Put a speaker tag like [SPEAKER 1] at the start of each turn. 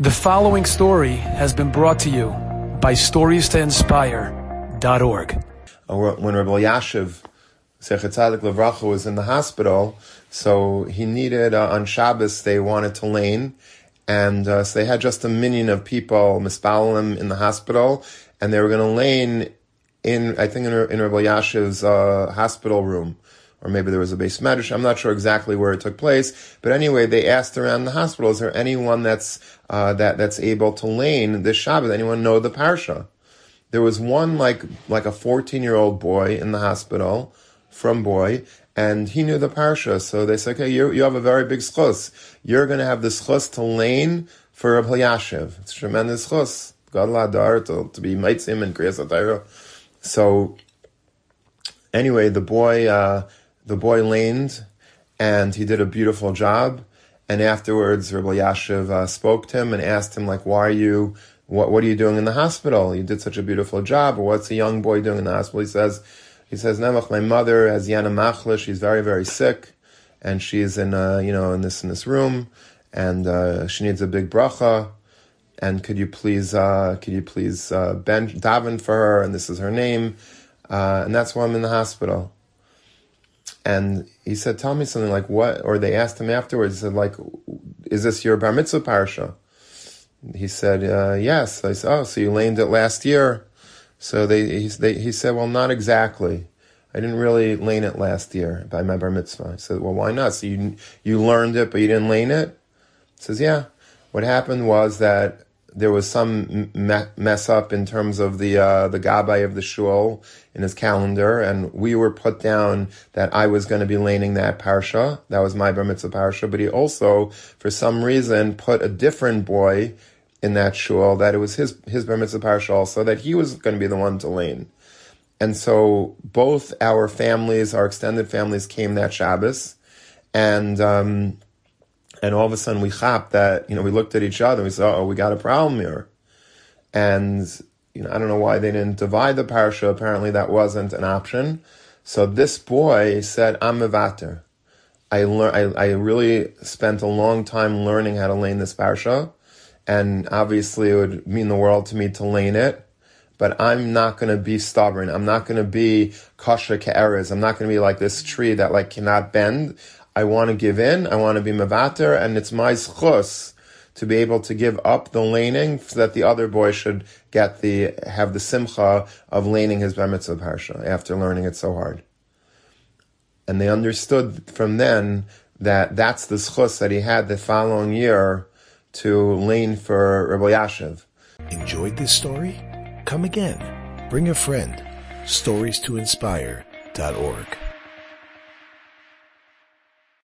[SPEAKER 1] The following story has been brought to you by StoriesToInspire.org.
[SPEAKER 2] When Rabbi Yashiv Sechet Tzadik Levracha was in the hospital, so he needed uh, on Shabbos they wanted to lane, and uh, so they had just a minyan of people mispalim in the hospital, and they were going to lane in I think in, in Rabbi Yashiv's uh, hospital room or maybe there was a beis medrash. I'm not sure exactly where it took place, but anyway, they asked around the hospital: Is there anyone that's uh, that that's able to lane this Shabbat? Anyone know the parsha? There was one like like a 14 year old boy in the hospital from boy, and he knew the parsha. So they said, "Okay, you you have a very big schus. You're going to have the schus to lane for a Yashiv. It's tremendous schus. God ladar to, to be mitzim and kriyas So anyway, the boy. Uh, the boy laned, and he did a beautiful job. And afterwards, Rabbi Yashiv uh, spoke to him and asked him, like, why are you, what, what are you doing in the hospital? You did such a beautiful job. Or what's a young boy doing in the hospital? He says, he says, Nemach, my mother has Yana Machla. She's very, very sick. And she's in, uh, you know, in this, in this room. And, uh, she needs a big bracha. And could you please, uh, could you please, uh, ben, daven for her? And this is her name. Uh, and that's why I'm in the hospital. And he said, tell me something like what, or they asked him afterwards, he said like, is this your bar mitzvah parsha? He said, uh, yes. I said, oh, so you laned it last year. So they he, they, he said, well, not exactly. I didn't really lane it last year by my bar mitzvah. I said, well, why not? So you, you learned it, but you didn't lane it? He says, yeah. What happened was that there was some me- mess up in terms of the uh, the gabbai of the shul in his calendar, and we were put down that I was going to be laning that parsha. That was my bar mitzvah parsha. But he also, for some reason, put a different boy in that shul that it was his his bar mitzvah parsha also that he was going to be the one to lane. And so both our families, our extended families, came that Shabbos, and. Um, and all of a sudden we hopped that, you know, we looked at each other and we said, oh, we got a problem here. And, you know, I don't know why they didn't divide the parsha. Apparently that wasn't an option. So this boy said, I'm a vater. I learn, I, I really spent a long time learning how to lane this parsha. And obviously it would mean the world to me to lane it. But I'm not going to be stubborn. I'm not going to be kasha ke'erez. I'm not going to be like this tree that like cannot bend. I want to give in, I want to be mavater, and it's my schus to be able to give up the laning so that the other boy should get the, have the simcha of laning his bar mitzvah parsha after learning it so hard. And they understood from then that that's the schus that he had the following year to lane for Rabbi Yashiv.
[SPEAKER 3] Enjoyed this story? Come again. Bring a friend. Stories to inspire.org.